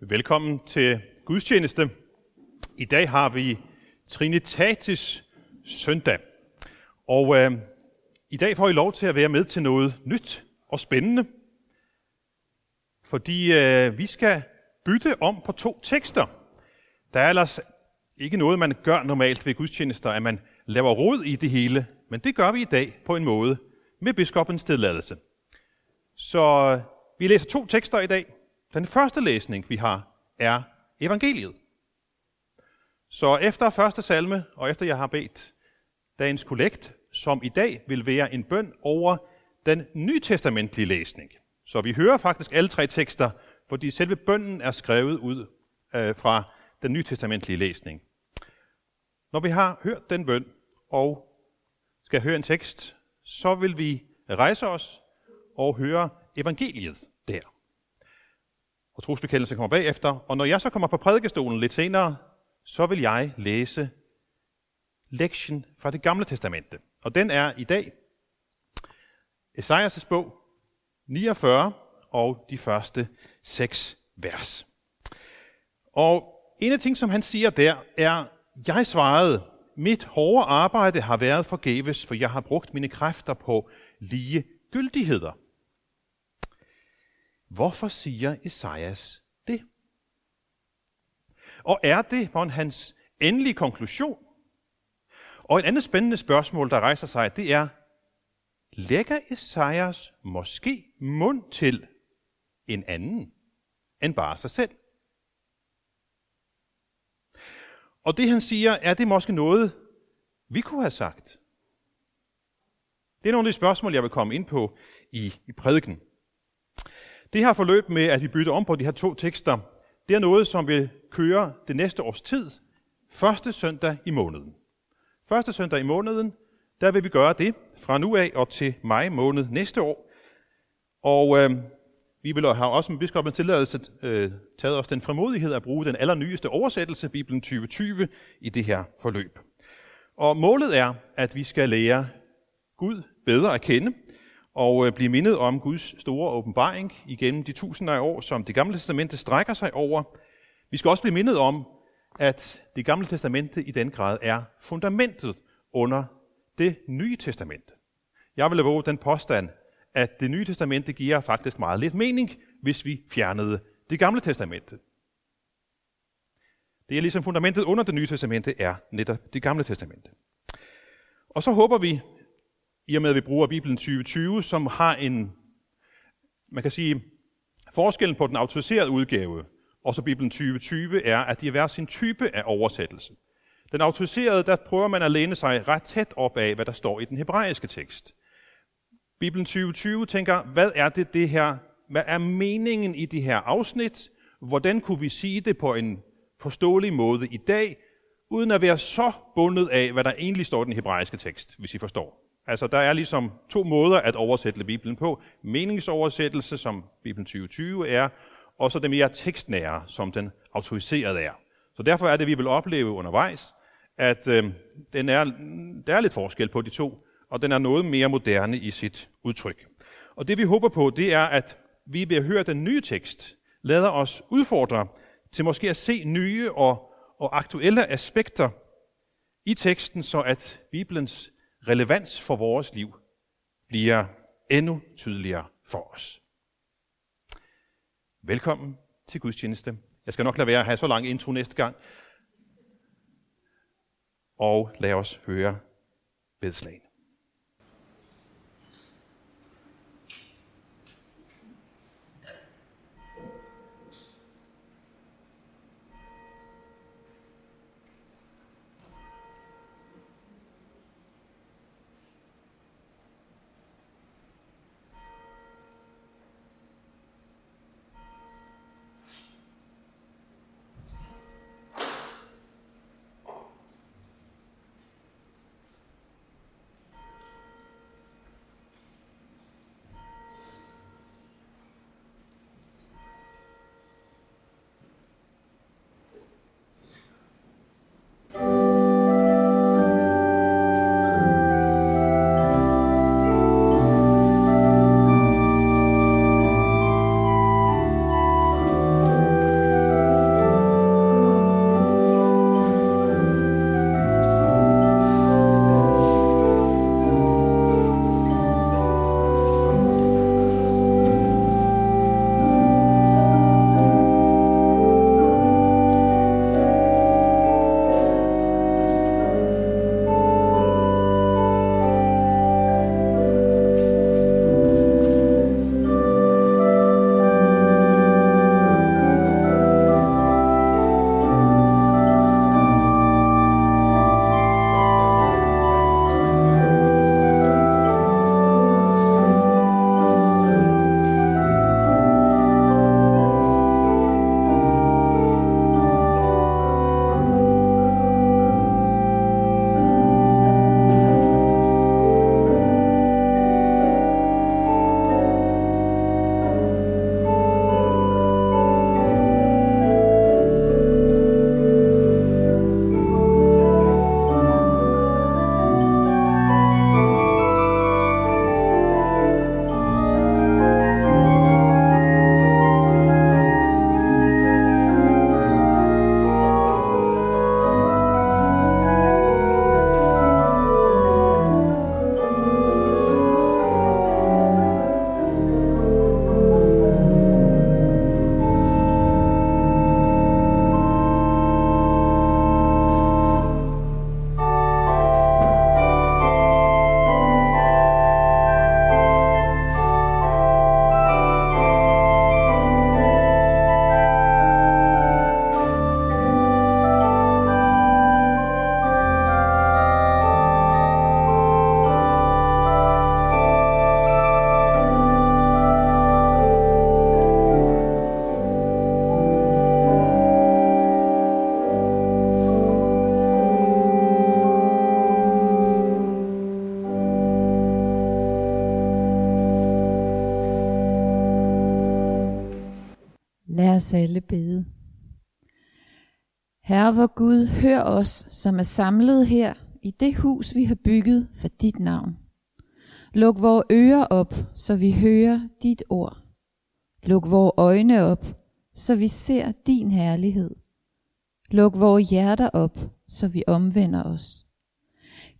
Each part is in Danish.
Velkommen til gudstjeneste. I dag har vi Trinitatis søndag. Og øh, i dag får I lov til at være med til noget nyt og spændende. Fordi øh, vi skal bytte om på to tekster. Der er ellers ikke noget, man gør normalt ved gudstjenester, at man laver rod i det hele. Men det gør vi i dag på en måde med biskopens tilladelse. Så øh, vi læser to tekster i dag. Den første læsning, vi har, er evangeliet. Så efter første salme, og efter jeg har bedt dagens kollekt, som i dag vil være en bøn over den nytestamentlige læsning. Så vi hører faktisk alle tre tekster, fordi selve bønnen er skrevet ud øh, fra den nytestamentlige læsning. Når vi har hørt den bøn og skal høre en tekst, så vil vi rejse os og høre evangeliet der. Og trosbekendelsen kommer bagefter. Og når jeg så kommer på prædikestolen lidt senere, så vil jeg læse lektion fra det gamle testamente. Og den er i dag Esajas' bog 49 og de første seks vers. Og en af ting, som han siger der, er, jeg svarede, mit hårde arbejde har været forgæves, for jeg har brugt mine kræfter på lige gyldigheder. Hvorfor siger Esajas det? Og er det på hans endelige konklusion? Og et andet spændende spørgsmål, der rejser sig, det er, lægger Esajas måske mund til en anden end bare sig selv? Og det han siger, er det måske noget, vi kunne have sagt? Det er nogle af de spørgsmål, jeg vil komme ind på i, i prædiken. Det her forløb med, at vi bytter om på de her to tekster, det er noget, som vil køre det næste års tid, første søndag i måneden. Første søndag i måneden, der vil vi gøre det fra nu af og til maj måned næste år. Og øh, vi vil have også med biskopens tilladelse øh, taget os den fremodighed at bruge den allernyeste oversættelse, Bibelen 2020, i det her forløb. Og målet er, at vi skal lære Gud bedre at kende, og øh, blive mindet om Guds store åbenbaring igennem de tusinder af år, som det gamle testamente strækker sig over. Vi skal også blive mindet om, at det gamle testamente i den grad er fundamentet under det nye testamente. Jeg vil våge den påstand, at det nye testamente giver faktisk meget lidt mening, hvis vi fjernede det gamle testamente. Det er ligesom fundamentet under det nye testamente er netop det gamle testamente. Og så håber vi, i og med at vi bruger Bibelen 2020, som har en, man kan sige, forskellen på den autoriserede udgave og så Bibelen 2020 er, at de er hver sin type af oversættelse. Den autoriserede, der prøver man at læne sig ret tæt op af, hvad der står i den hebraiske tekst. Bibelen 2020 tænker, hvad er det det her, hvad er meningen i det her afsnit? Hvordan kunne vi sige det på en forståelig måde i dag, uden at være så bundet af, hvad der egentlig står i den hebraiske tekst, hvis I forstår. Altså, der er ligesom to måder at oversætte Bibelen på. Meningsoversættelse, som Bibelen 2020 er, og så det mere tekstnære, som den autoriserede er. Så derfor er det, vi vil opleve undervejs, at øh, den er, der er lidt forskel på de to, og den er noget mere moderne i sit udtryk. Og det vi håber på, det er, at vi ved at høre den nye tekst, lader os udfordre til måske at se nye og, og aktuelle aspekter i teksten, så at Bibelens relevans for vores liv bliver endnu tydeligere for os. Velkommen til gudstjeneste. Jeg skal nok lade være at have så lang intro næste gang. Og lad os høre bedslagen. Herre vor Gud, hør os, som er samlet her i det hus, vi har bygget for dit navn. Luk vores ører op, så vi hører dit ord. Luk vores øjne op, så vi ser din herlighed. Luk vores hjerter op, så vi omvender os.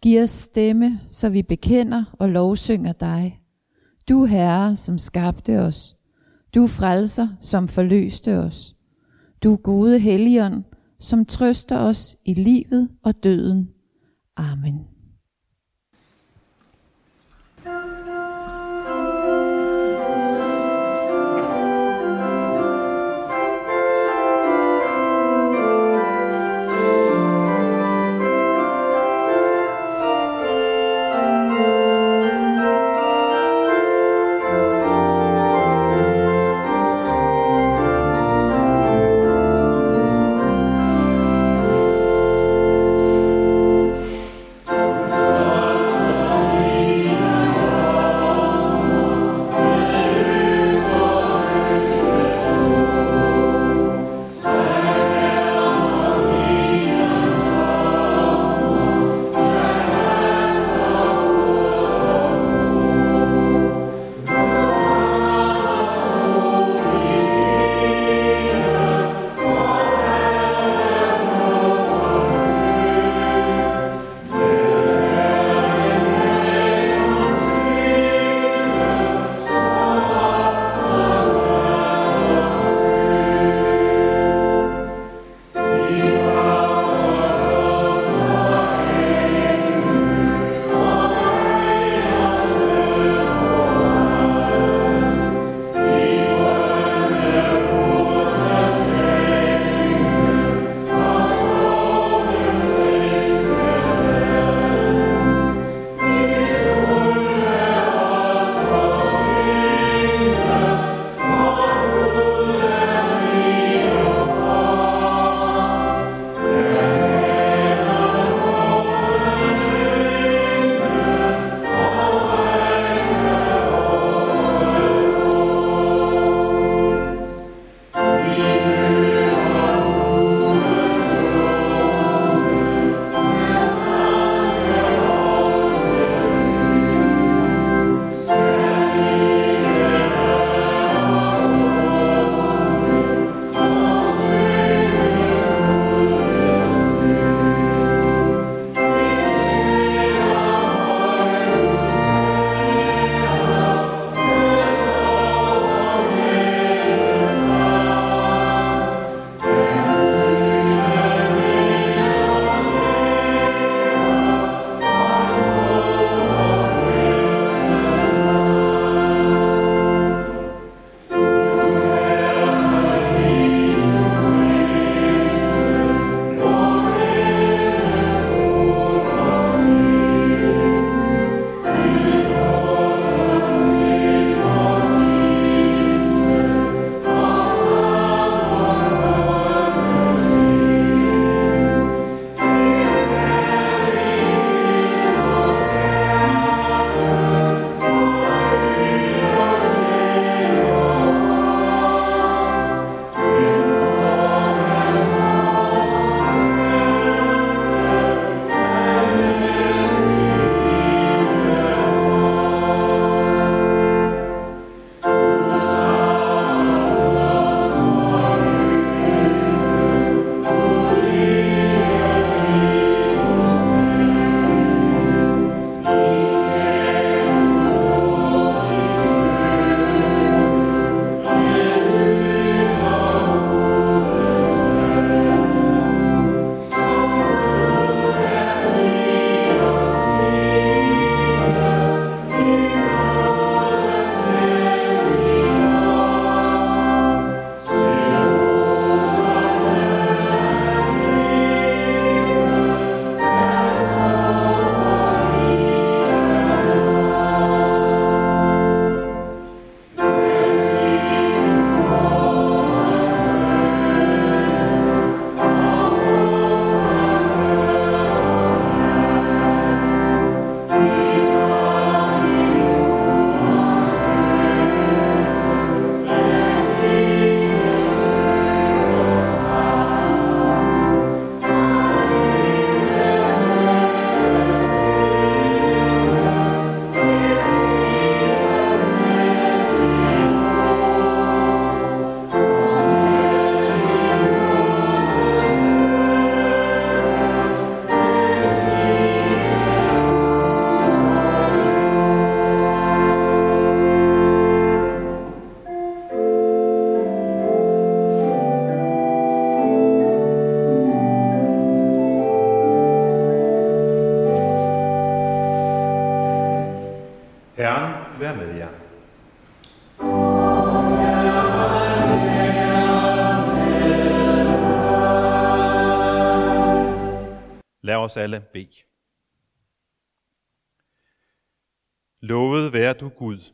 Giv os stemme, så vi bekender og lovsynger dig. Du Herre, som skabte os. Du frelser, som forløste os. Du gode Helligånd, som trøster os i livet og døden. Amen. Os alle bede. Lovet være du Gud.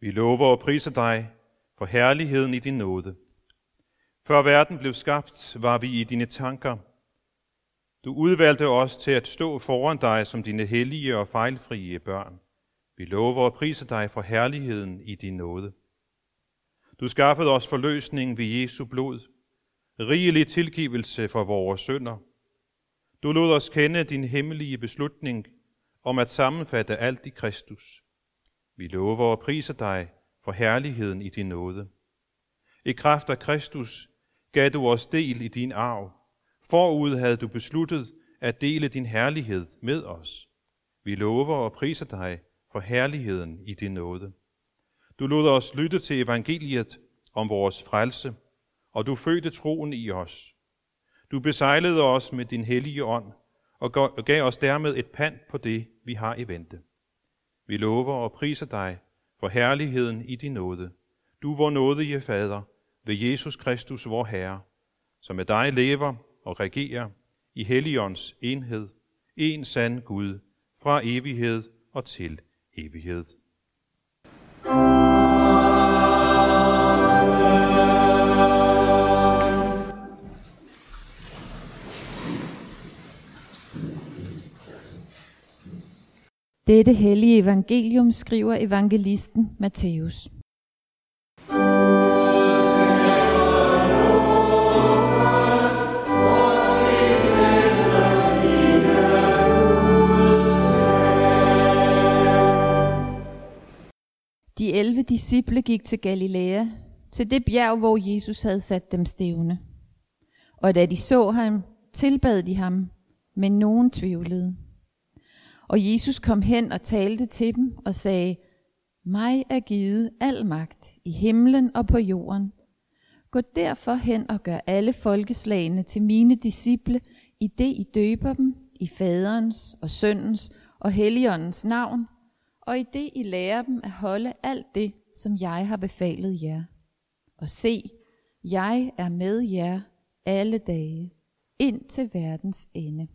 Vi lover og priser dig for herligheden i din nåde. Før verden blev skabt, var vi i dine tanker. Du udvalgte os til at stå foran dig som dine hellige og fejlfrie børn. Vi lover og priser dig for herligheden i din nåde. Du skaffede os forløsning ved Jesu blod, rigelig tilgivelse for vores synder. Du lod os kende din hemmelige beslutning om at sammenfatte alt i Kristus. Vi lover og priser dig for herligheden i din nåde. I kraft af Kristus gav du os del i din arv. Forud havde du besluttet at dele din herlighed med os. Vi lover og priser dig for herligheden i din nåde. Du lod os lytte til evangeliet om vores frelse, og du fødte troen i os. Du besejlede os med din hellige ånd, og gav os dermed et pand på det, vi har i vente. Vi lover og priser dig for herligheden i din nåde. Du, vor nådige Fader, ved Jesus Kristus, vor Herre, som med dig lever og regerer i Helligåndens enhed, en sand Gud, fra evighed og til evighed. Dette hellige evangelium skriver evangelisten Matthæus. De elve disciple gik til Galilea, til det bjerg, hvor Jesus havde sat dem stævne. Og da de så ham, tilbad de ham, men nogen tvivlede. Og Jesus kom hen og talte til dem og sagde, mig er givet al magt i himlen og på jorden. Gå derfor hen og gør alle folkeslagene til mine disciple, i det I døber dem i faderens og søndens og helligåndens navn, og i det I lærer dem at holde alt det, som jeg har befalet jer. Og se, jeg er med jer alle dage, ind til verdens ende.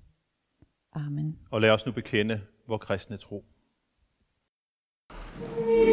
Amen. Og lad os nu bekende vor kristne tro. Denne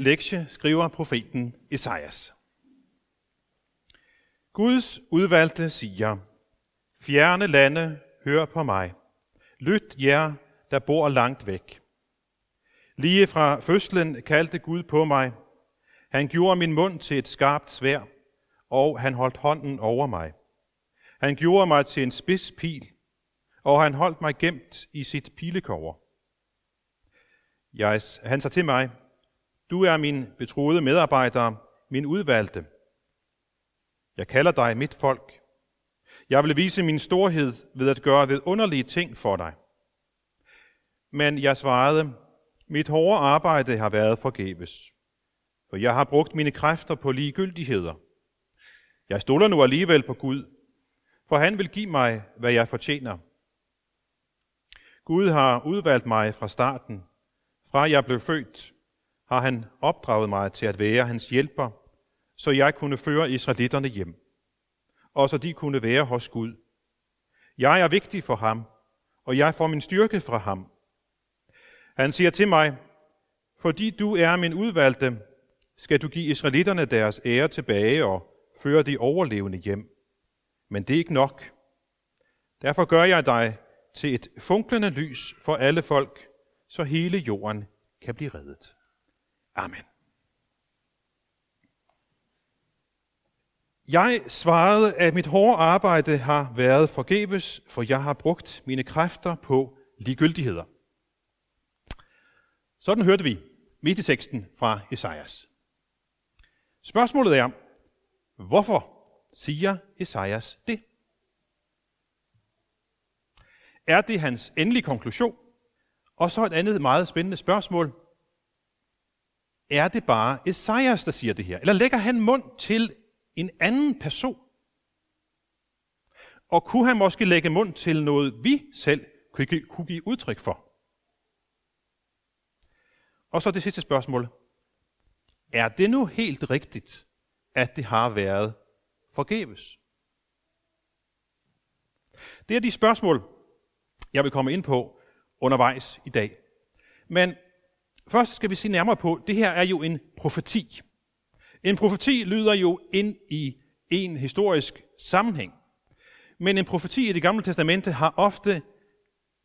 lektie skriver profeten Esajas. Guds udvalgte siger, Fjerne lande, hør på mig. Lyt jer, der bor langt væk. Lige fra fødslen kaldte Gud på mig. Han gjorde min mund til et skarpt svær, og han holdt hånden over mig. Han gjorde mig til en spids pil, og han holdt mig gemt i sit pilekover. Jeg, han sagde til mig, du er min betroede medarbejder, min udvalgte. Jeg kalder dig mit folk. Jeg vil vise min storhed ved at gøre ved underlige ting for dig. Men jeg svarede, mit hårde arbejde har været forgæves, for jeg har brugt mine kræfter på ligegyldigheder. Jeg stoler nu alligevel på Gud, for han vil give mig, hvad jeg fortjener. Gud har udvalgt mig fra starten. Fra jeg blev født, har han opdraget mig til at være hans hjælper, så jeg kunne føre israelitterne hjem, og så de kunne være hos Gud. Jeg er vigtig for ham, og jeg får min styrke fra ham. Han siger til mig, fordi du er min udvalgte, skal du give israelitterne deres ære tilbage og føre de overlevende hjem. Men det er ikke nok. Derfor gør jeg dig til et funklende lys for alle folk, så hele jorden kan blive reddet. Amen. Jeg svarede, at mit hårde arbejde har været forgæves, for jeg har brugt mine kræfter på ligegyldigheder. Sådan hørte vi midt i teksten fra Esajas. Spørgsmålet er, hvorfor siger Esajas det? Er det hans endelige konklusion? Og så et andet meget spændende spørgsmål. Er det bare Esajas, der siger det her? Eller lægger han mund til en anden person? Og kunne han måske lægge mund til noget, vi selv kunne give udtryk for? Og så det sidste spørgsmål. Er det nu helt rigtigt, at det har været forgæves? Det er de spørgsmål, jeg vil komme ind på undervejs i dag. Men først skal vi se nærmere på, det her er jo en profeti. En profeti lyder jo ind i en historisk sammenhæng. Men en profeti i det gamle testamente har ofte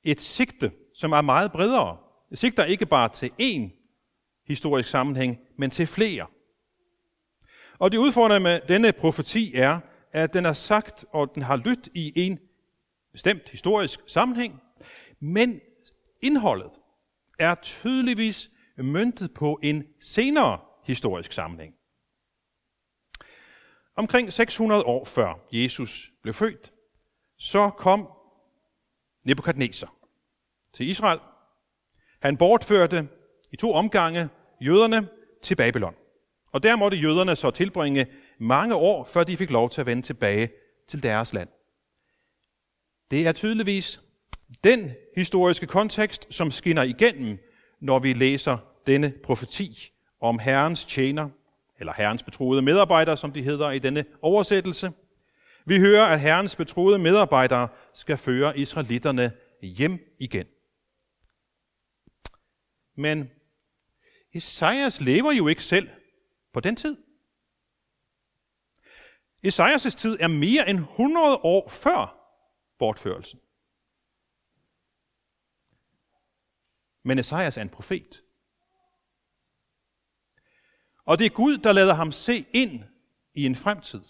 et sigte, som er meget bredere. Det sigter ikke bare til én historisk sammenhæng, men til flere. Og det udfordrende med denne profeti er, at den er sagt, og den har lyttet i en bestemt historisk sammenhæng, men indholdet er tydeligvis myntet på en senere historisk sammenhæng. Omkring 600 år før Jesus blev født, så kom Nebukadnesar til Israel. Han bortførte i to omgange jøderne til Babylon. Og der måtte jøderne så tilbringe mange år, før de fik lov til at vende tilbage til deres land. Det er tydeligvis den historiske kontekst, som skinner igennem, når vi læser denne profeti om Herrens tjener, eller Herrens betroede medarbejdere, som de hedder i denne oversættelse. Vi hører, at Herrens betroede medarbejdere skal føre israelitterne hjem igen. Men Esajas lever jo ikke selv på den tid. Esajas' tid er mere end 100 år før bortførelsen. Men Esajas er en profet. Og det er Gud, der lader ham se ind i en fremtid.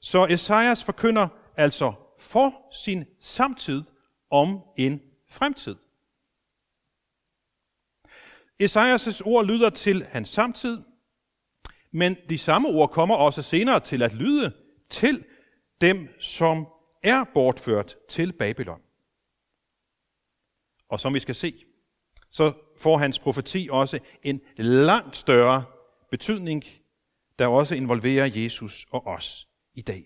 Så Esajas forkynder altså for sin samtid om en fremtid. Esajas' ord lyder til hans samtid, men de samme ord kommer også senere til at lyde til dem, som er bortført til Babylon. Og som vi skal se, så får hans profeti også en langt større betydning, der også involverer Jesus og os i dag.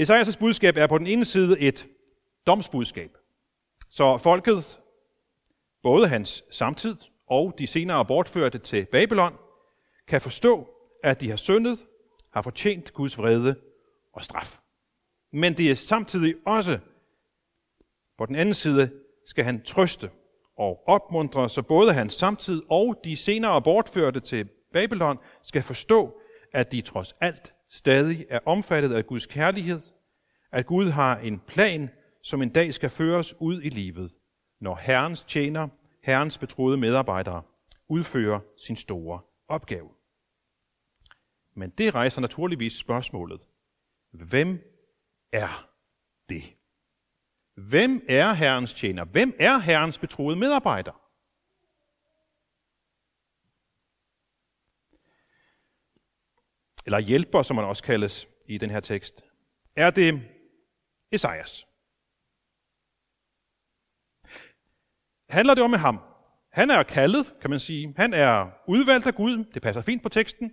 Esajas' budskab er på den ene side et domsbudskab. Så folket både hans samtid og de senere bortførte til Babylon, kan forstå, at de har syndet, har fortjent Guds vrede og straf. Men det er samtidig også, på den anden side, skal han trøste og opmuntre, så både hans samtid og de senere bortførte til Babylon skal forstå, at de trods alt stadig er omfattet af Guds kærlighed, at Gud har en plan, som en dag skal føres ud i livet, når Herrens tjener, Herrens betroede medarbejdere, udfører sin store opgave. Men det rejser naturligvis spørgsmålet. Hvem er det? Hvem er Herrens tjener? Hvem er Herrens betroede medarbejder? Eller hjælper, som man også kaldes i den her tekst. Er det Esajas? Handler det om med ham? Han er kaldet, kan man sige. Han er udvalgt af Gud. Det passer fint på teksten.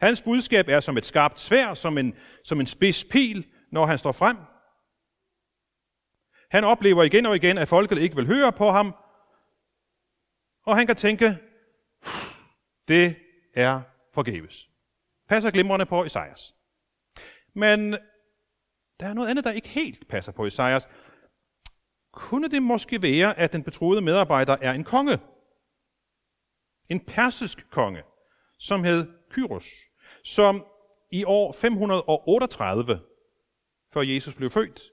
Hans budskab er som et skarpt svær, som en, som en spids pil, når han står frem. Han oplever igen og igen, at folket ikke vil høre på ham, og han kan tænke, det er forgæves. Passer glimrende på Isaias. Men der er noget andet, der ikke helt passer på Isaias. Kunne det måske være, at den betroede medarbejder er en konge? En persisk konge, som hed Kyros, som i år 538, før Jesus blev født,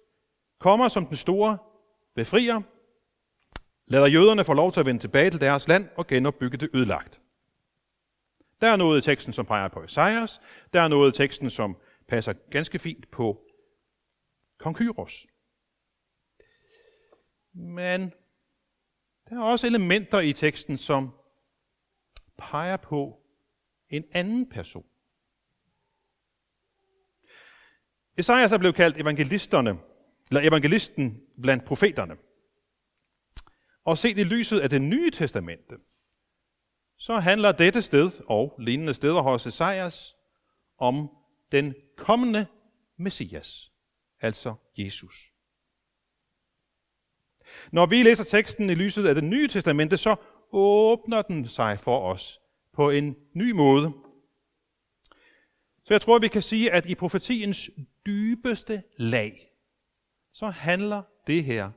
kommer som den store befrier, lader jøderne få lov til at vende tilbage til deres land og genopbygge det ødelagt. Der er noget i teksten, som peger på Esajas. Der er noget i teksten, som passer ganske fint på kong Kyros. Men der er også elementer i teksten, som peger på en anden person. Esajas er blevet kaldt evangelisterne eller evangelisten blandt profeterne. Og set i lyset af det nye testamente, så handler dette sted og lignende steder hos Esajas om den kommende Messias, altså Jesus. Når vi læser teksten i lyset af det nye testamente, så åbner den sig for os på en ny måde. Så jeg tror, vi kan sige, at i profetiens dybeste lag, så handler det her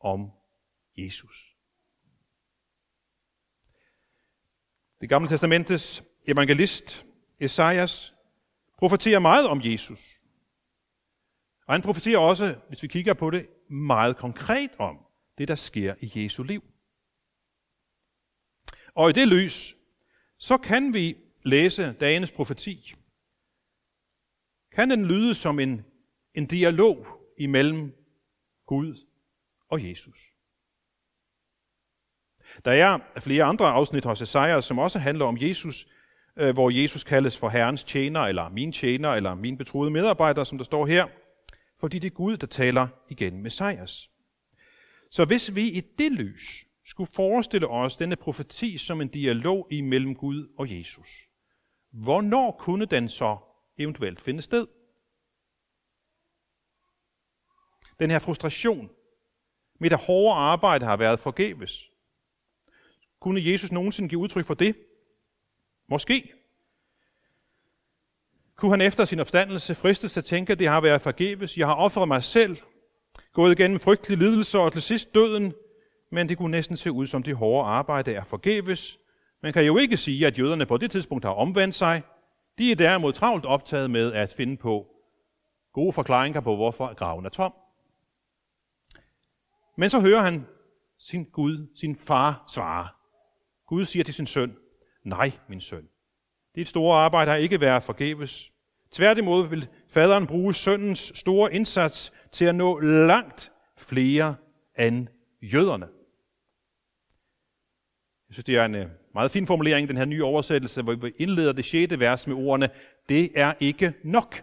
om Jesus. Det gamle testamentes evangelist Esajas profeterer meget om Jesus. Og han profeterer også, hvis vi kigger på det, meget konkret om det, der sker i Jesu liv. Og i det lys, så kan vi læse dagens profeti. Kan den lyde som en, en dialog imellem Gud og Jesus. Der er flere andre afsnit hos Esajas, som også handler om Jesus, øh, hvor Jesus kaldes for Herrens tjener, eller min tjener, eller min betroede medarbejder, som der står her, fordi det er Gud, der taler igen med Esajas. Så hvis vi i det lys skulle forestille os denne profeti som en dialog imellem Gud og Jesus, hvornår kunne den så eventuelt finde sted? Den her frustration. Mit hårde arbejde har været forgæves. Kunne Jesus nogensinde give udtryk for det? Måske. Kunne han efter sin opstandelse fristes til at tænke, at det har været forgæves. Jeg har offret mig selv, gået igennem frygtelige lidelser og til sidst døden, men det kunne næsten se ud som det hårde arbejde er forgæves. Man kan jo ikke sige, at jøderne på det tidspunkt har omvendt sig. De er derimod travlt optaget med at finde på gode forklaringer på, hvorfor graven er tom. Men så hører han sin Gud, sin far svare. Gud siger til sin søn, nej, min søn. Dit store arbejde har ikke været forgæves. Tværtimod vil faderen bruge sønnens store indsats til at nå langt flere end jøderne. Jeg synes, det er en øh, meget fin formulering, den her nye oversættelse, hvor vi indleder det sjette vers med ordene, det er ikke nok.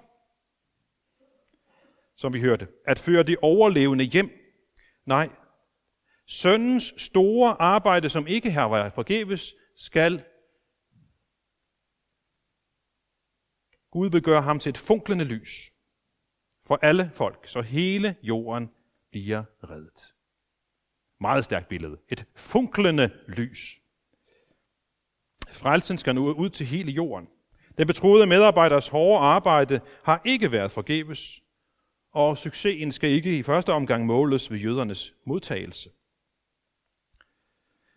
Som vi hørte, at føre de overlevende hjem Nej, søndens store arbejde, som ikke har været forgæves, skal Gud vil gøre ham til et funklende lys for alle folk, så hele jorden bliver reddet. Meget stærkt billede. Et funklende lys. Frelsen skal nu ud til hele jorden. Den betroede medarbejders hårde arbejde har ikke været forgæves og succesen skal ikke i første omgang måles ved jødernes modtagelse.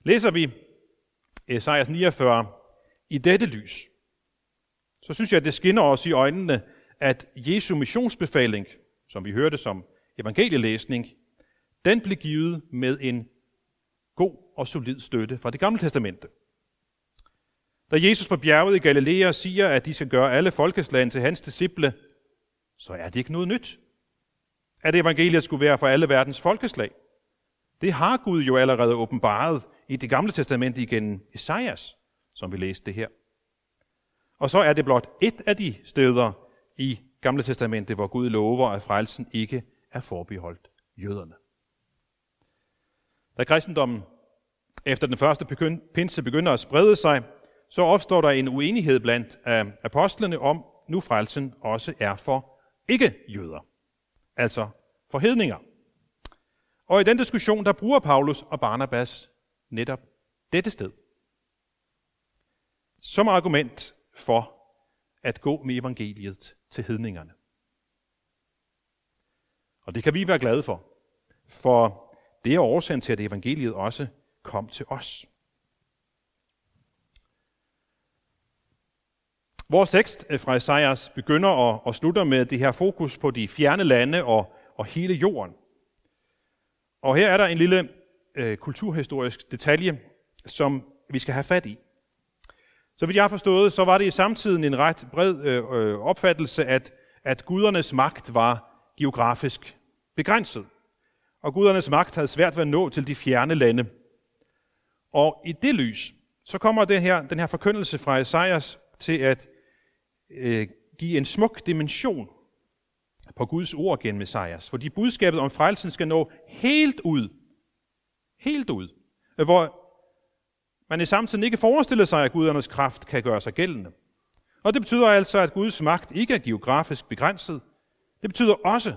Læser vi Esajas 49 i dette lys, så synes jeg, at det skinner os i øjnene, at Jesu missionsbefaling, som vi hørte som evangelielæsning, den blev givet med en god og solid støtte fra det gamle testamente. Da Jesus på bjerget i Galilea siger, at de skal gøre alle folkeslagene til hans disciple, så er det ikke noget nyt. At evangeliet skulle være for alle verdens folkeslag. Det har Gud jo allerede åbenbaret i det gamle testamente igen Esajas, som vi læste det her. Og så er det blot et af de steder i gamle testamente, hvor Gud lover, at frelsen ikke er forbeholdt jøderne. Da kristendommen efter den første pinse begynder at sprede sig, så opstår der en uenighed blandt øh, apostlene om, nu frelsen også er for ikke-jøder, altså for hedninger. Og i den diskussion, der bruger Paulus og Barnabas netop dette sted som argument for at gå med evangeliet til hedningerne. Og det kan vi være glade for, for det er årsagen til, at evangeliet også kom til os. Vores tekst eh, fra Esajas begynder og, og slutter med det her fokus på de fjerne lande og, og hele jorden. Og her er der en lille øh, kulturhistorisk detalje, som vi skal have fat i. Så vidt jeg har forstået, så var det i samtiden en ret bred øh, opfattelse, at, at gudernes magt var geografisk begrænset. Og gudernes magt havde svært ved at nå til de fjerne lande. Og i det lys, så kommer den her, den her forkyndelse fra Esajas til at øh, give en smuk dimension på Guds ord gennem Messias. Fordi budskabet om frelsen skal nå helt ud. Helt ud. Øh, hvor man i samtiden ikke forestiller sig, at gudernes kraft kan gøre sig gældende. Og det betyder altså, at Guds magt ikke er geografisk begrænset. Det betyder også,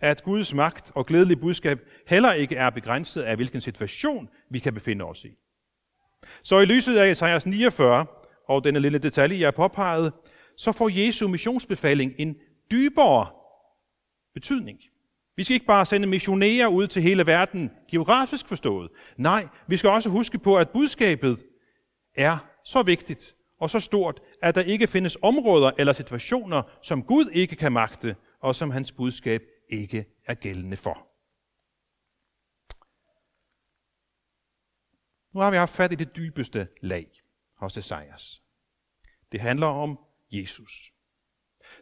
at Guds magt og glædelige budskab heller ikke er begrænset af, hvilken situation vi kan befinde os i. Så i lyset af Esajas 49 og denne lille detalje, jeg påpegede, så får Jesu missionsbefaling en dybere betydning. Vi skal ikke bare sende missionærer ud til hele verden, geografisk forstået. Nej, vi skal også huske på, at budskabet er så vigtigt og så stort, at der ikke findes områder eller situationer, som Gud ikke kan magte, og som hans budskab ikke er gældende for. Nu har vi haft fat i det dybeste lag hos Esajas. Det handler om Jesus.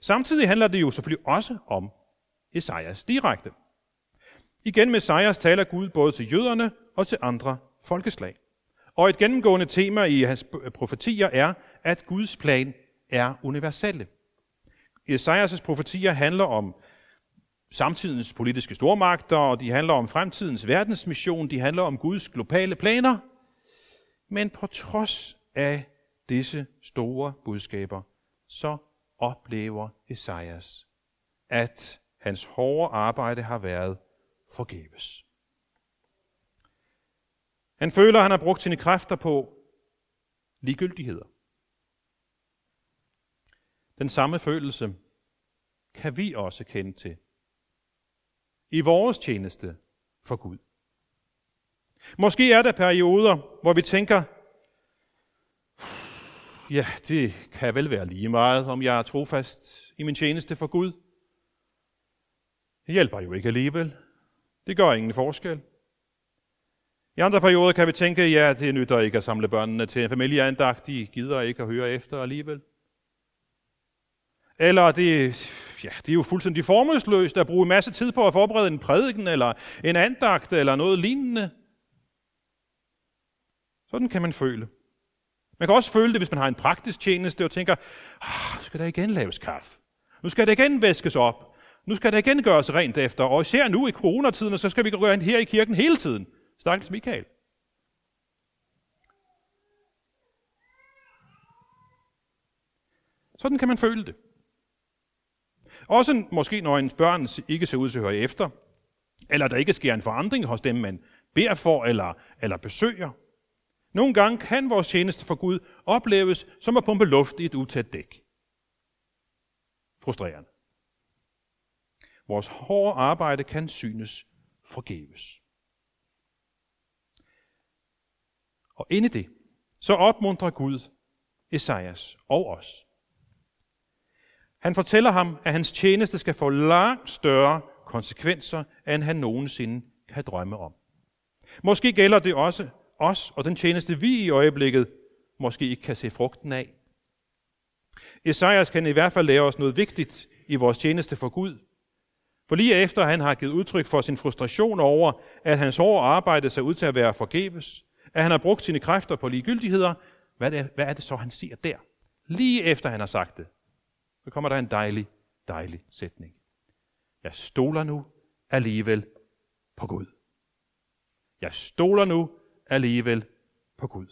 Samtidig handler det jo selvfølgelig også om Esajas direkte. Igen med Esajas taler Gud både til jøderne og til andre folkeslag. Og et gennemgående tema i hans profetier er, at Guds plan er universelle. Esajas' profetier handler om samtidens politiske stormagter, og de handler om fremtidens verdensmission, de handler om Guds globale planer. Men på trods af disse store budskaber, så oplever Esajas, at Hans hårde arbejde har været forgæves. Han føler, at han har brugt sine kræfter på ligegyldigheder. Den samme følelse kan vi også kende til i vores tjeneste for Gud. Måske er der perioder, hvor vi tænker, ja, det kan vel være lige meget, om jeg er trofast i min tjeneste for Gud. Det hjælper jo ikke alligevel. Det gør ingen forskel. I andre perioder kan vi tænke, ja, det nytter ikke at samle børnene til en familieandagt. De gider ikke at høre efter alligevel. Eller det, ja, det er jo fuldstændig formålsløst at bruge en masse tid på at forberede en prædiken, eller en andagt, eller noget lignende. Sådan kan man føle. Man kan også føle det, hvis man har en praktisk tjeneste og tænker, ah, nu skal der igen laves kaffe. Nu skal der igen væskes op. Nu skal der igen gøres rent efter, og især nu i coronatiden, så skal vi gå her i kirken hele tiden. Stakkels Michael. Sådan kan man føle det. Også måske når ens børn ikke ser ud til at høre efter, eller der ikke sker en forandring hos dem, man beder for eller, eller besøger. Nogle gange kan vores tjeneste for Gud opleves som at pumpe luft i et utæt dæk. Frustrerende. Vores hårde arbejde kan synes forgæves. Og inde i det, så opmuntrer Gud Esajas og os. Han fortæller ham, at hans tjeneste skal få langt større konsekvenser, end han nogensinde kan drømme om. Måske gælder det også os og den tjeneste, vi i øjeblikket måske ikke kan se frugten af. Esajas kan i hvert fald lære os noget vigtigt i vores tjeneste for Gud. For lige efter han har givet udtryk for sin frustration over, at hans hårde arbejde ser ud til at være forgæves, at han har brugt sine kræfter på ligegyldigheder, hvad er, hvad er det så, han siger der? Lige efter han har sagt det, så kommer der en dejlig, dejlig sætning. Jeg stoler nu alligevel på Gud. Jeg stoler nu alligevel på Gud.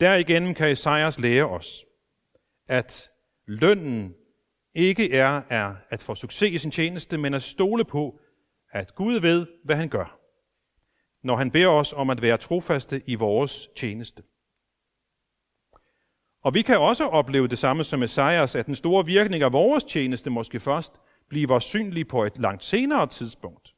Derigennem kan Esajas lære os, at lønnen ikke er, er at få succes i sin tjeneste, men at stole på, at Gud ved, hvad han gør, når han beder os om at være trofaste i vores tjeneste. Og vi kan også opleve det samme som Esajas, at den store virkning af vores tjeneste måske først bliver synlig på et langt senere tidspunkt.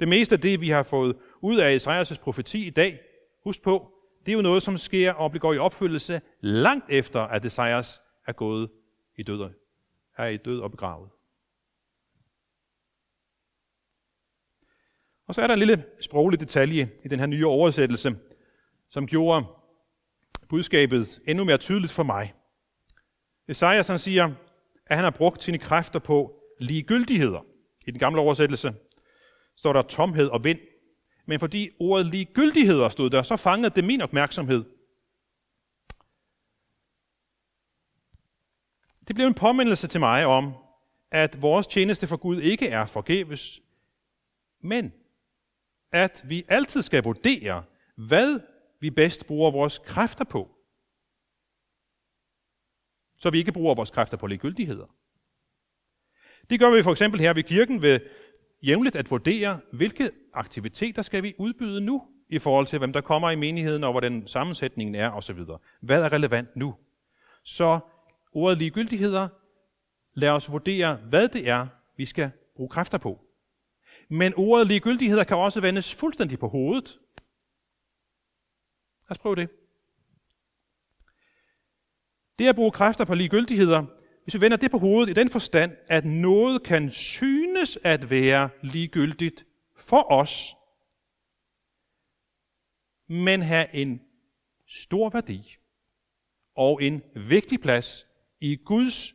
Det meste af det, vi har fået ud af Esajas' profeti i dag, husk på, det er jo noget, som sker og går i opfyldelse langt efter, at Esajas er gået i død, er i død og begravet. Og så er der en lille sproglig detalje i den her nye oversættelse, som gjorde budskabet endnu mere tydeligt for mig. Esajas han siger, at han har brugt sine kræfter på ligegyldigheder. I den gamle oversættelse står der tomhed og vind. Men fordi ordet ligegyldigheder stod der, så fangede det min opmærksomhed. Det blev en påmindelse til mig om, at vores tjeneste for Gud ikke er forgæves, men at vi altid skal vurdere, hvad vi bedst bruger vores kræfter på. Så vi ikke bruger vores kræfter på ligegyldigheder. Det gør vi for eksempel her ved kirken ved jævnligt at vurdere, hvilke aktiviteter skal vi udbyde nu i forhold til, hvem der kommer i menigheden og hvordan sammensætningen er osv. Hvad er relevant nu? Så ordet ligegyldigheder, lad os vurdere, hvad det er, vi skal bruge kræfter på. Men ordet ligegyldigheder kan også vendes fuldstændig på hovedet. Lad os prøve det. Det at bruge kræfter på ligegyldigheder, hvis vi vender det på hovedet i den forstand, at noget kan synes at være ligegyldigt for os, men have en stor værdi og en vigtig plads i Guds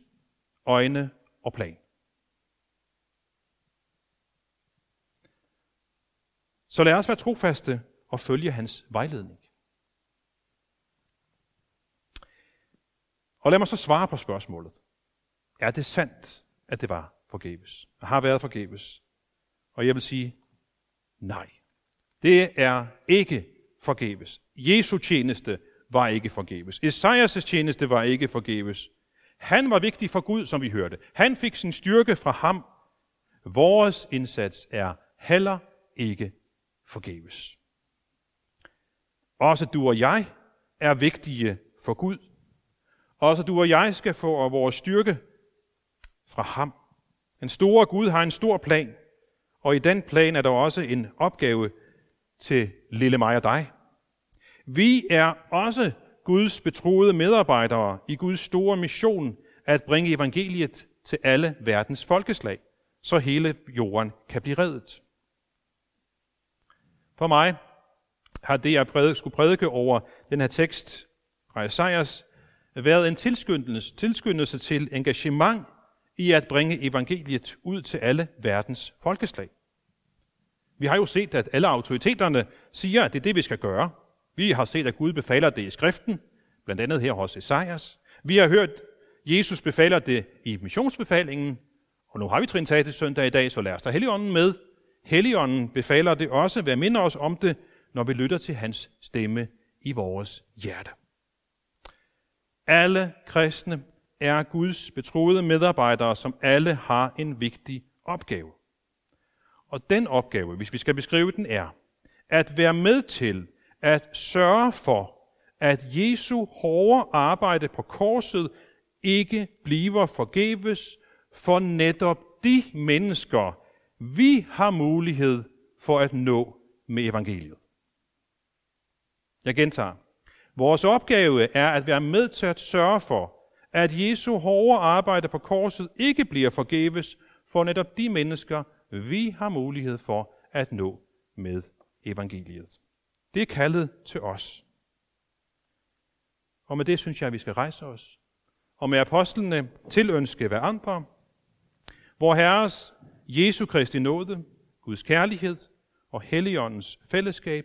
øjne og plan. Så lad os være trofaste og følge hans vejledning. Og lad mig så svare på spørgsmålet. Er det sandt, at det var forgæves? Og har været forgæves? Og jeg vil sige, nej. Det er ikke forgæves. Jesu tjeneste var ikke forgæves. Esajas' tjeneste var ikke forgæves. Han var vigtig for Gud, som vi hørte. Han fik sin styrke fra ham. Vores indsats er heller ikke forgæves. Også du og jeg er vigtige for Gud. Også du og jeg skal få vores styrke fra ham. Den store Gud har en stor plan, og i den plan er der også en opgave til lille mig og dig. Vi er også Guds betroede medarbejdere i Guds store mission at bringe evangeliet til alle verdens folkeslag, så hele jorden kan blive reddet. For mig har det, jeg prædike, skulle prædike over den her tekst fra Esajas, været en tilskyndelse, tilskyndelse til engagement i at bringe evangeliet ud til alle verdens folkeslag. Vi har jo set, at alle autoriteterne siger, at det er det, vi skal gøre. Vi har set, at Gud befaler det i skriften, blandt andet her hos Esajas. Vi har hørt, Jesus befaler det i missionsbefalingen, og nu har vi Trinitatis søndag i dag, så lad os tage Helligånden med. Helligånden befaler det også, vær minder os om det, når vi lytter til hans stemme i vores hjerte. Alle kristne er Guds betroede medarbejdere, som alle har en vigtig opgave. Og den opgave, hvis vi skal beskrive den, er at være med til at sørge for, at Jesu hårde arbejde på korset ikke bliver forgæves for netop de mennesker, vi har mulighed for at nå med evangeliet. Jeg gentager. Vores opgave er at være med til at sørge for, at Jesu hårde arbejde på korset ikke bliver forgæves for netop de mennesker, vi har mulighed for at nå med evangeliet. Det er kaldet til os. Og med det synes jeg, at vi skal rejse os. Og med apostlene tilønske hver andre, hvor Herres Jesu Kristi nåde, Guds kærlighed og Helligåndens fællesskab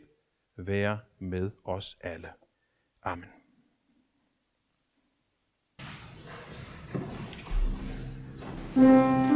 være med os alle. Amen. Música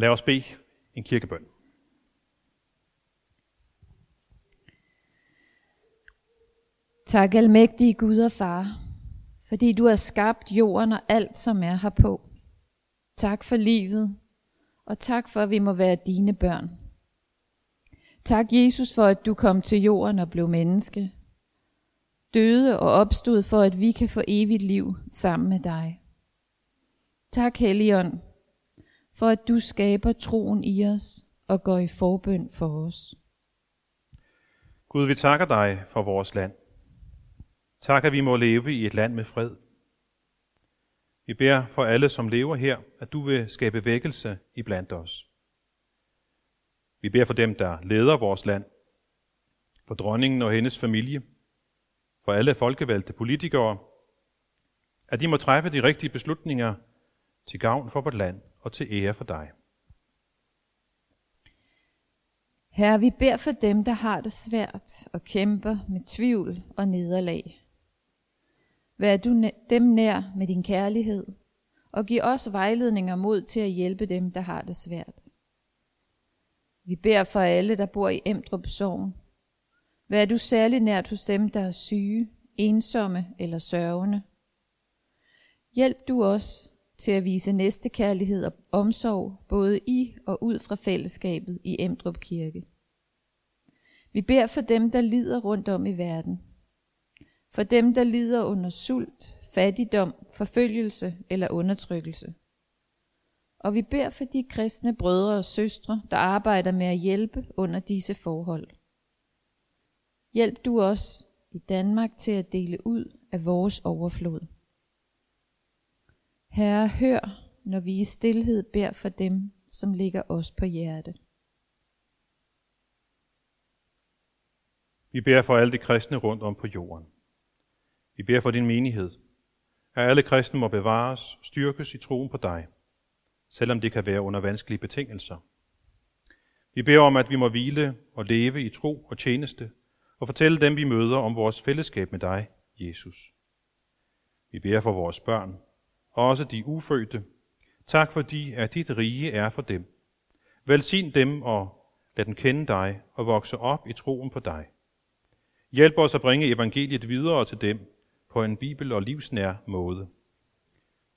Lad os bede en kirkebøn. Tak almægtige Gud og Far, fordi du har skabt jorden og alt, som er herpå. Tak for livet, og tak for, at vi må være dine børn. Tak, Jesus, for at du kom til jorden og blev menneske. Døde og opstod for, at vi kan få evigt liv sammen med dig. Tak, Helligånd, for at du skaber troen i os og går i forbøn for os. Gud, vi takker dig for vores land. Tak, at vi må leve i et land med fred. Vi beder for alle, som lever her, at du vil skabe vækkelse i blandt os. Vi beder for dem, der leder vores land, for dronningen og hendes familie, for alle folkevalgte politikere, at de må træffe de rigtige beslutninger til gavn for vort land og til ære for dig. Herre, vi beder for dem, der har det svært og kæmper med tvivl og nederlag. Vær du dem nær med din kærlighed, og giv os vejledninger mod til at hjælpe dem, der har det svært. Vi beder for alle, der bor i Emdrup Sogn. Vær du særlig nært hos dem, der er syge, ensomme eller sørgende. Hjælp du os til at vise næstekærlighed og omsorg, både i og ud fra fællesskabet i Emdrup Kirke. Vi beder for dem, der lider rundt om i verden. For dem, der lider under sult, fattigdom, forfølgelse eller undertrykkelse. Og vi beder for de kristne brødre og søstre, der arbejder med at hjælpe under disse forhold. Hjælp du os i Danmark til at dele ud af vores overflod. Herre, hør, når vi i stillhed beder for dem, som ligger os på hjerte. Vi beder for alle de kristne rundt om på jorden. Vi beder for din menighed, at alle kristne må bevares styrkes i troen på dig, selvom det kan være under vanskelige betingelser. Vi beder om, at vi må hvile og leve i tro og tjeneste, og fortælle dem, vi møder, om vores fællesskab med dig, Jesus. Vi beder for vores børn, også de ufødte. Tak fordi, at dit rige er for dem. Velsign dem og lad dem kende dig og vokse op i troen på dig. Hjælp os at bringe evangeliet videre til dem på en bibel- og livsnær måde.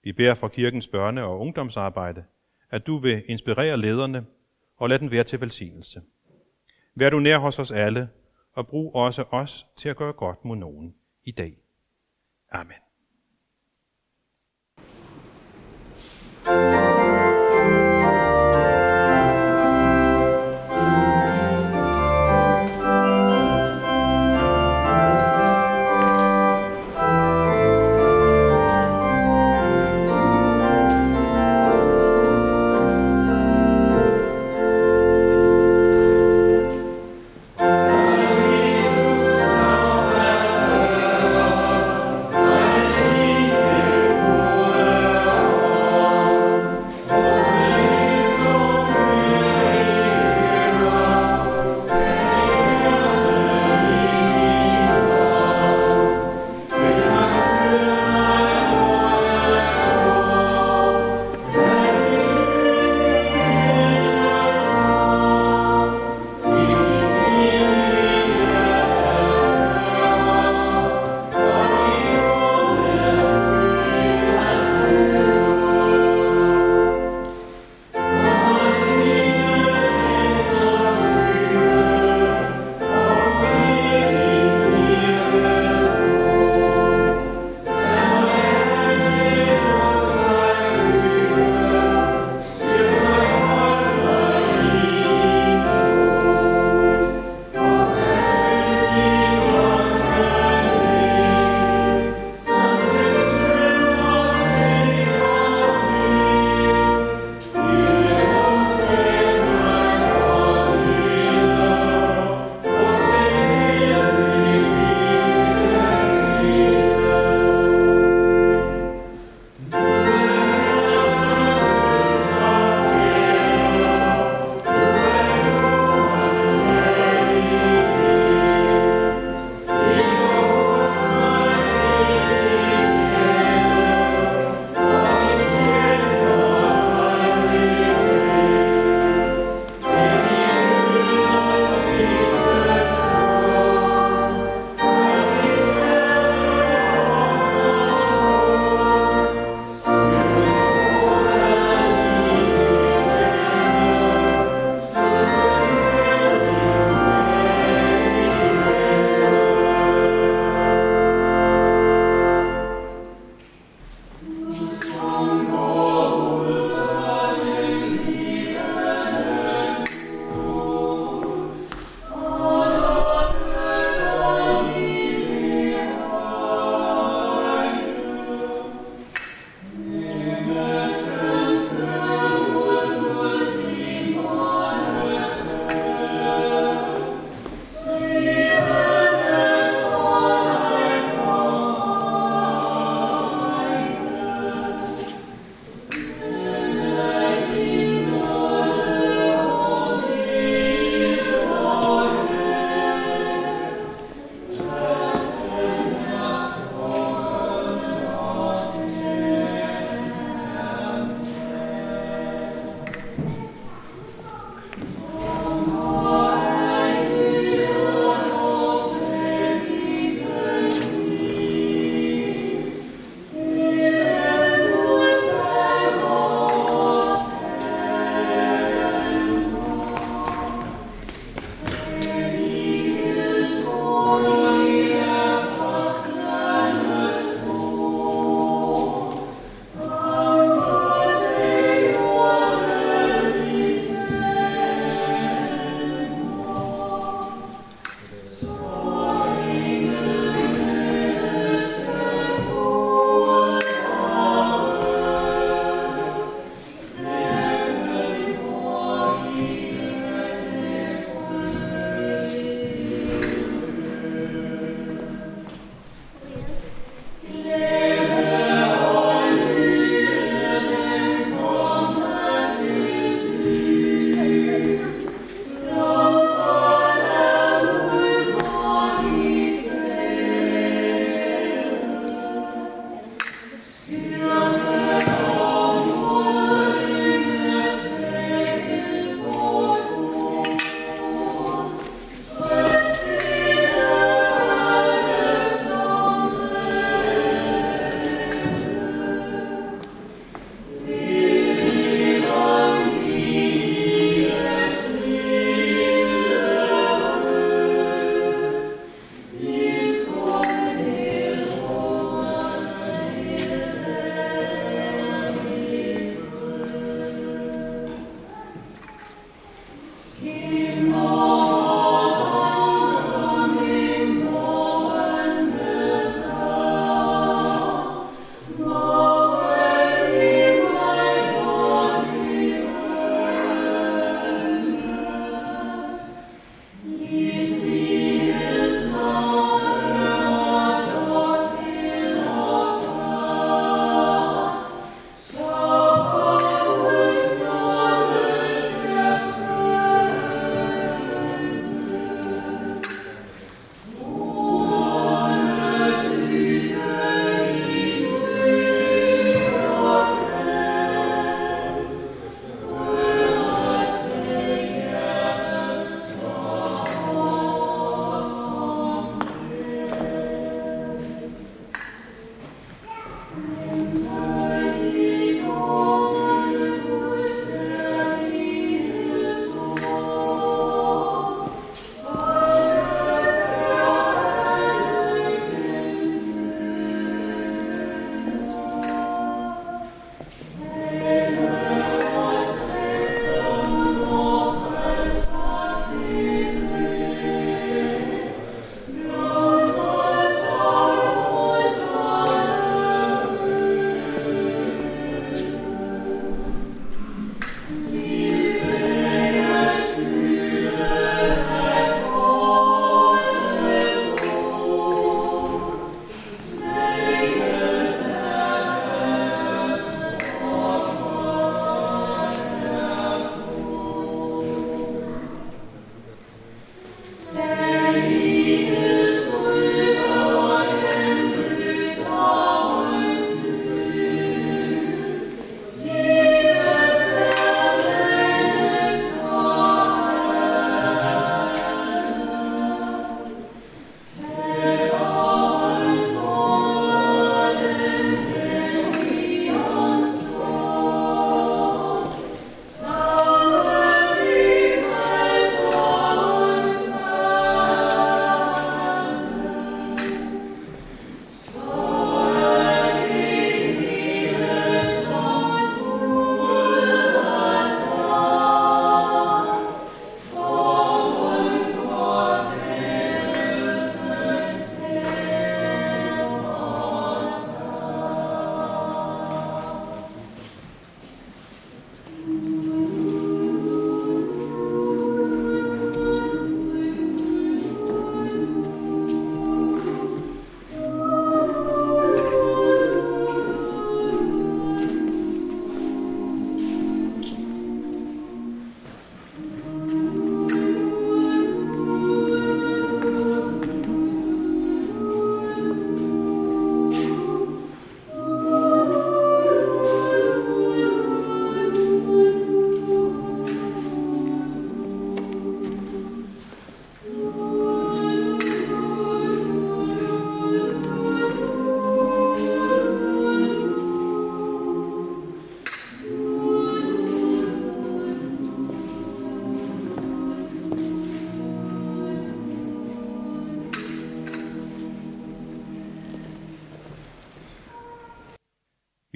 Vi beder for kirkens børne- og ungdomsarbejde, at du vil inspirere lederne og lad den være til velsignelse. Vær du nær hos os alle, og brug også os til at gøre godt mod nogen i dag. Amen. Vi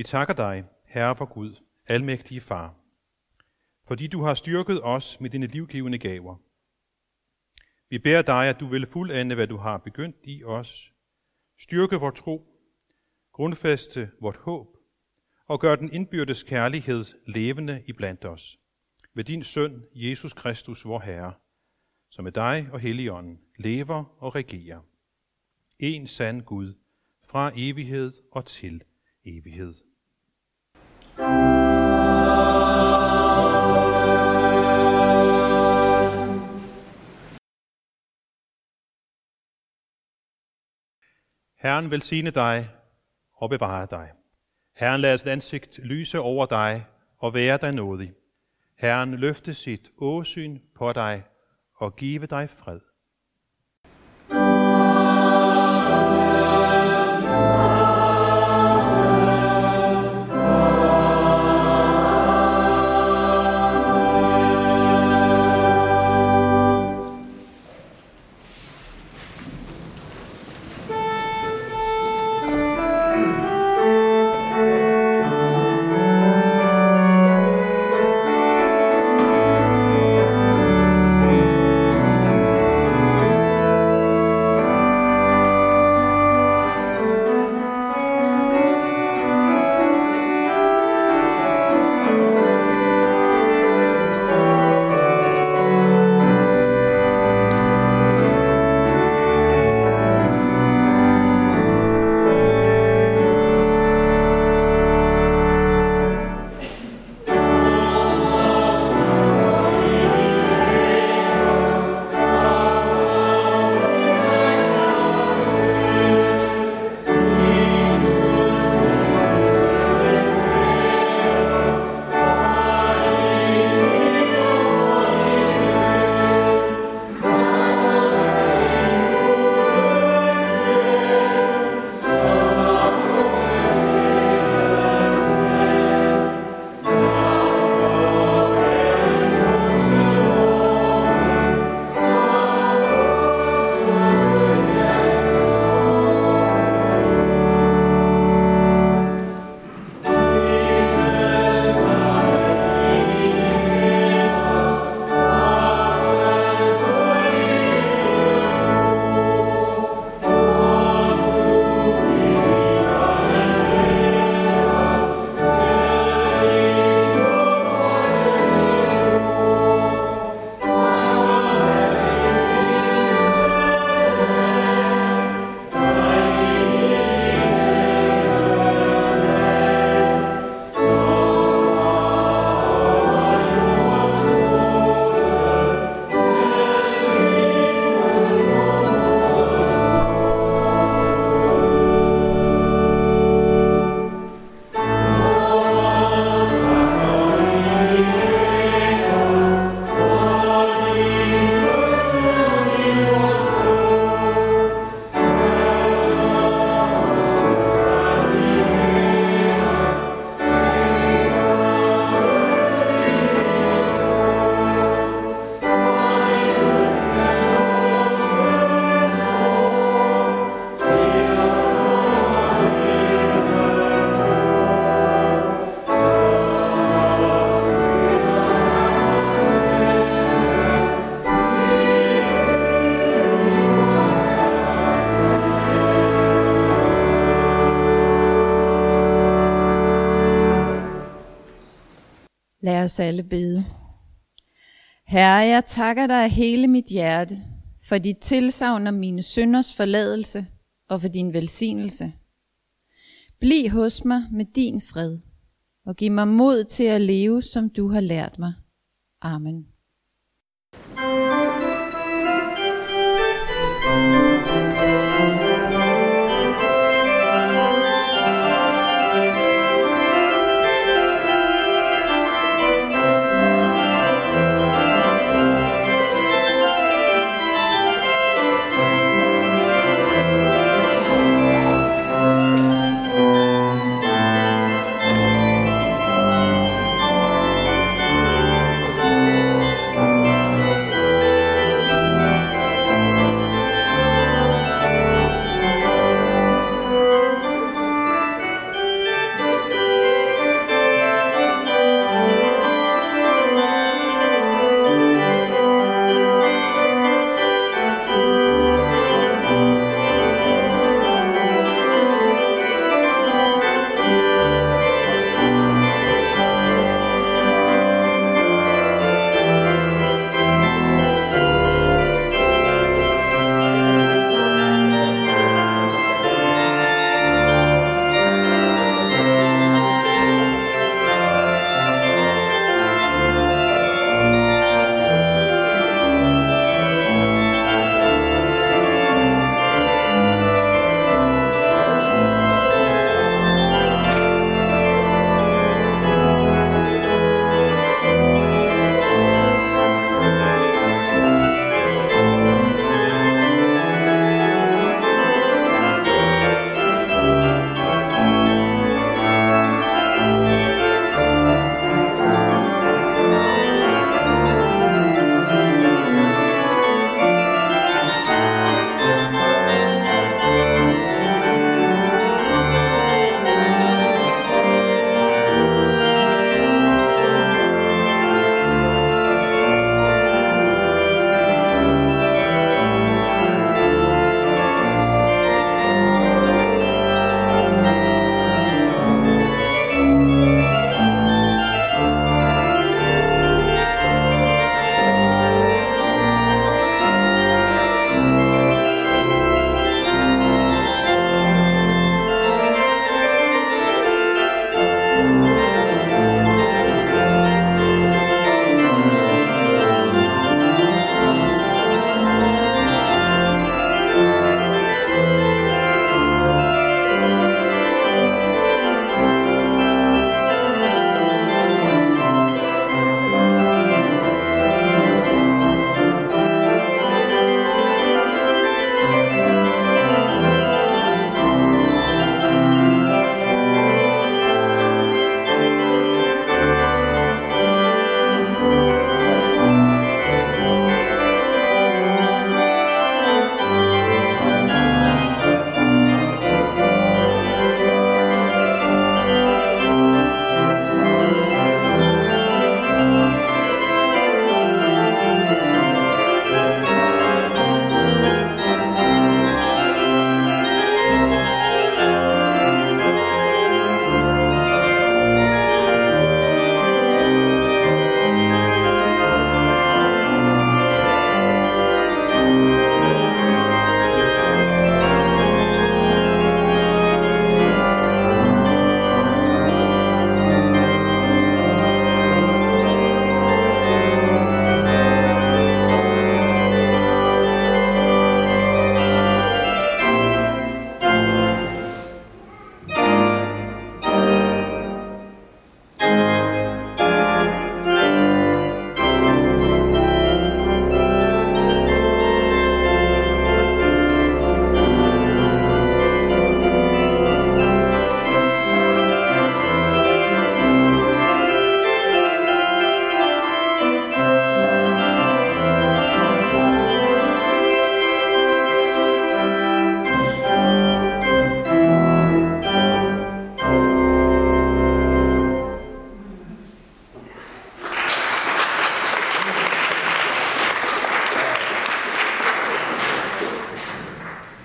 takker dig, Herre for Gud, almægtige Far, fordi du har styrket os med dine livgivende gaver. Vi beder dig, at du vil fuldende, hvad du har begyndt i os, styrke vor tro, grundfæste vort håb og gør den indbyrdes kærlighed levende iblandt os. Ved din søn, Jesus Kristus, vor Herre, som med dig og Helligånden lever og regerer. En sand Gud, fra evighed og til evighed. Herren velsigne dig og bevare dig. Herren lader sit ansigt lyse over dig og være dig nådig. Herren løfte sit åsyn på dig og give dig fred. Os alle bede. Herre, jeg takker dig af hele mit hjerte for dit tilsavn om mine synders forladelse og for din velsignelse. Bliv hos mig med din fred og giv mig mod til at leve, som du har lært mig. Amen.